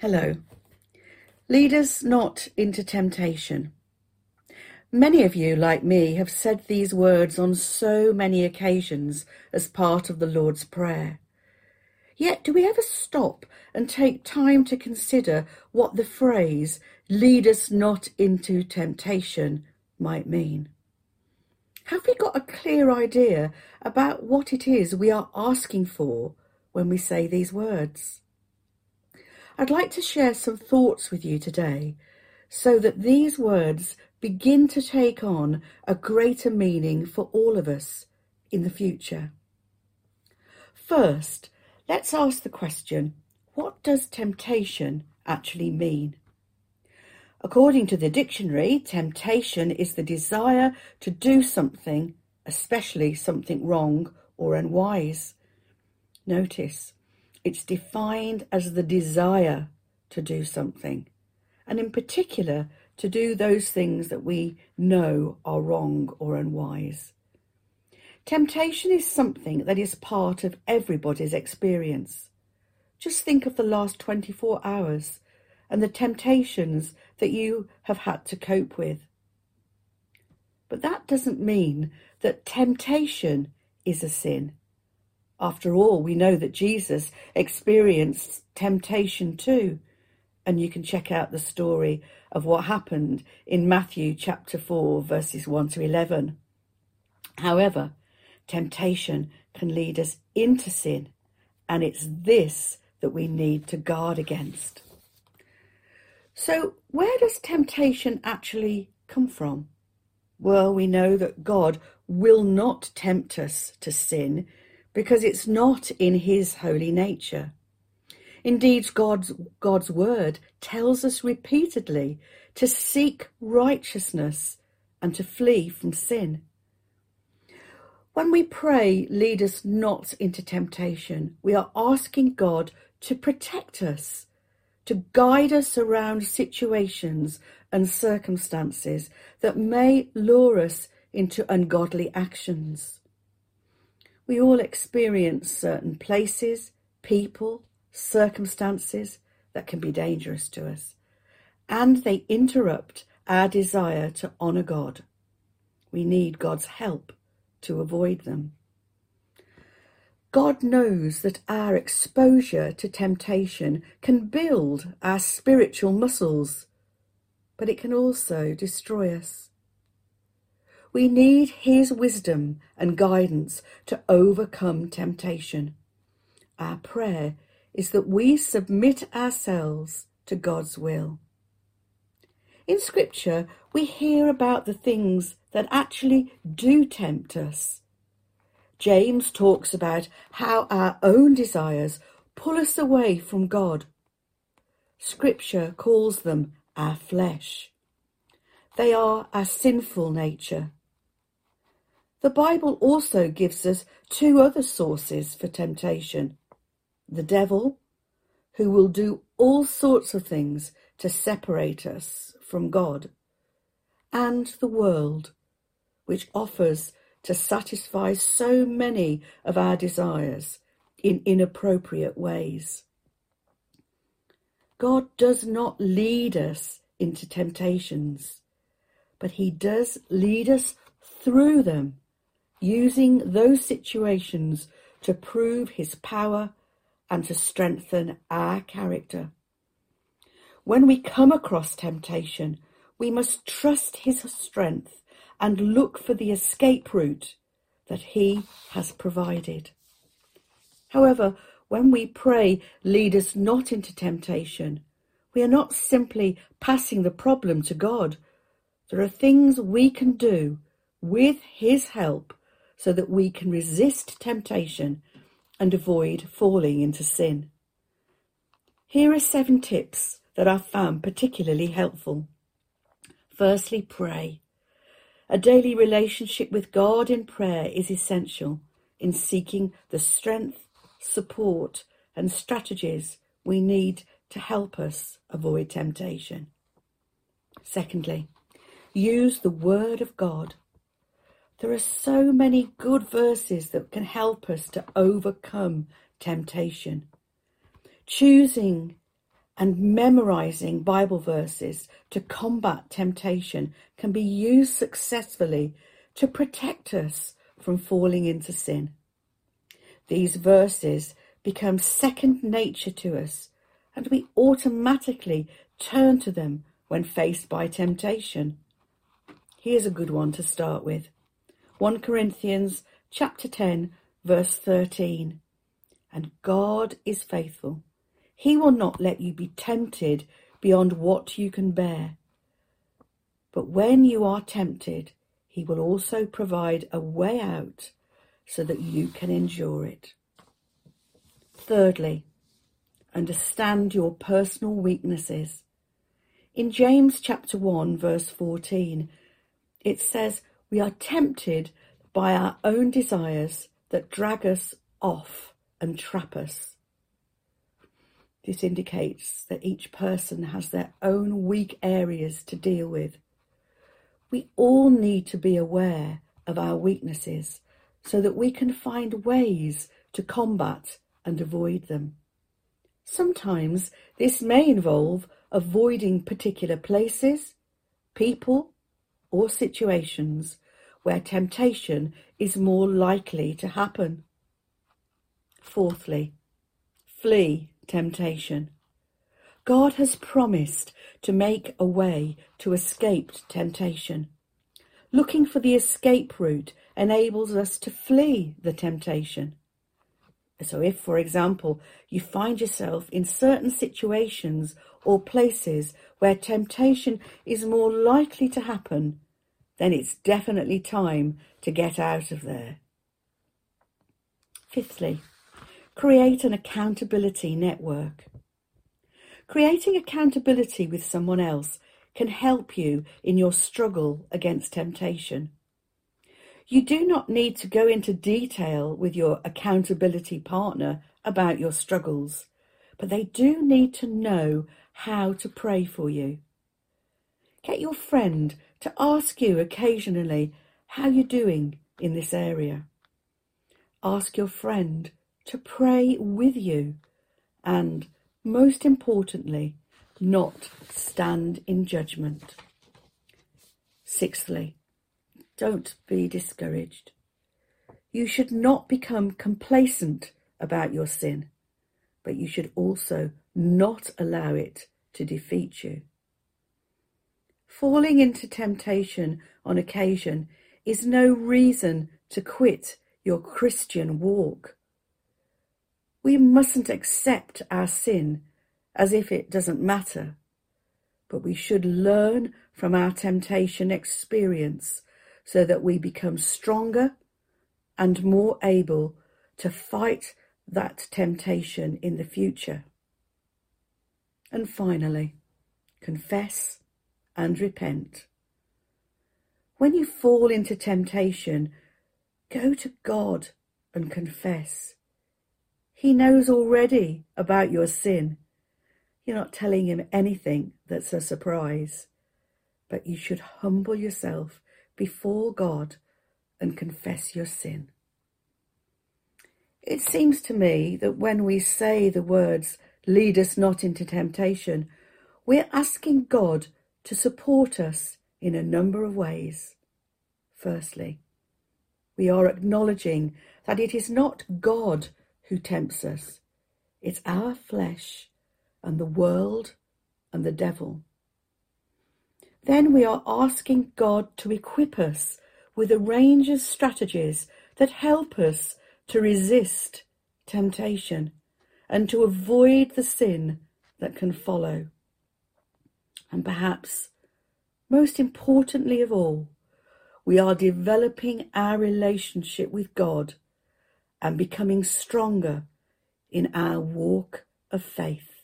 Hello. Lead us not into temptation. Many of you, like me, have said these words on so many occasions as part of the Lord's Prayer. Yet, do we ever stop and take time to consider what the phrase, lead us not into temptation, might mean? Have we got a clear idea about what it is we are asking for when we say these words? I'd like to share some thoughts with you today so that these words begin to take on a greater meaning for all of us in the future. First, let's ask the question what does temptation actually mean? According to the dictionary, temptation is the desire to do something, especially something wrong or unwise. Notice, it's defined as the desire to do something, and in particular, to do those things that we know are wrong or unwise. Temptation is something that is part of everybody's experience. Just think of the last 24 hours and the temptations that you have had to cope with. But that doesn't mean that temptation is a sin. After all, we know that Jesus experienced temptation too. And you can check out the story of what happened in Matthew chapter 4, verses 1 to 11. However, temptation can lead us into sin, and it's this that we need to guard against. So, where does temptation actually come from? Well, we know that God will not tempt us to sin because it's not in his holy nature. Indeed, God's, God's word tells us repeatedly to seek righteousness and to flee from sin. When we pray, lead us not into temptation, we are asking God to protect us, to guide us around situations and circumstances that may lure us into ungodly actions. We all experience certain places, people, circumstances that can be dangerous to us, and they interrupt our desire to honour God. We need God's help to avoid them. God knows that our exposure to temptation can build our spiritual muscles, but it can also destroy us. We need His wisdom and guidance to overcome temptation. Our prayer is that we submit ourselves to God's will. In Scripture, we hear about the things that actually do tempt us. James talks about how our own desires pull us away from God. Scripture calls them our flesh. They are our sinful nature. The Bible also gives us two other sources for temptation. The devil, who will do all sorts of things to separate us from God, and the world, which offers to satisfy so many of our desires in inappropriate ways. God does not lead us into temptations, but He does lead us through them using those situations to prove his power and to strengthen our character. When we come across temptation, we must trust his strength and look for the escape route that he has provided. However, when we pray, lead us not into temptation, we are not simply passing the problem to God. There are things we can do with his help so that we can resist temptation and avoid falling into sin. Here are seven tips that I've found particularly helpful. Firstly, pray. A daily relationship with God in prayer is essential in seeking the strength, support, and strategies we need to help us avoid temptation. Secondly, use the Word of God there are so many good verses that can help us to overcome temptation. Choosing and memorizing Bible verses to combat temptation can be used successfully to protect us from falling into sin. These verses become second nature to us, and we automatically turn to them when faced by temptation. Here's a good one to start with. 1 Corinthians chapter 10 verse 13. And God is faithful he will not let you be tempted beyond what you can bear. But when you are tempted, he will also provide a way out so that you can endure it. Thirdly, understand your personal weaknesses. In James chapter 1 verse 14, it says, we are tempted by our own desires that drag us off and trap us. This indicates that each person has their own weak areas to deal with. We all need to be aware of our weaknesses so that we can find ways to combat and avoid them. Sometimes this may involve avoiding particular places, people, or situations where temptation is more likely to happen. Fourthly, flee temptation. God has promised to make a way to escape temptation. Looking for the escape route enables us to flee the temptation. So, if, for example, you find yourself in certain situations or places where temptation is more likely to happen, then it's definitely time to get out of there. Fifthly, Create an accountability network. Creating accountability with someone else can help you in your struggle against temptation. You do not need to go into detail with your accountability partner about your struggles, but they do need to know how to pray for you. Get your friend to ask you occasionally how you're doing in this area. Ask your friend to pray with you and, most importantly, not stand in judgment. Sixthly, don't be discouraged. You should not become complacent about your sin, but you should also not allow it to defeat you. Falling into temptation on occasion is no reason to quit your Christian walk. We mustn't accept our sin as if it doesn't matter, but we should learn from our temptation experience so that we become stronger and more able to fight that temptation in the future. And finally, confess and repent. When you fall into temptation, go to God and confess. He knows already about your sin. You're not telling him anything that's a surprise, but you should humble yourself before God and confess your sin. It seems to me that when we say the words, lead us not into temptation, we're asking God to support us in a number of ways. Firstly, we are acknowledging that it is not God who tempts us. It's our flesh and the world and the devil. Then we are asking God to equip us with a range of strategies that help us to resist temptation and to avoid the sin that can follow. And perhaps, most importantly of all, we are developing our relationship with God and becoming stronger in our walk of faith.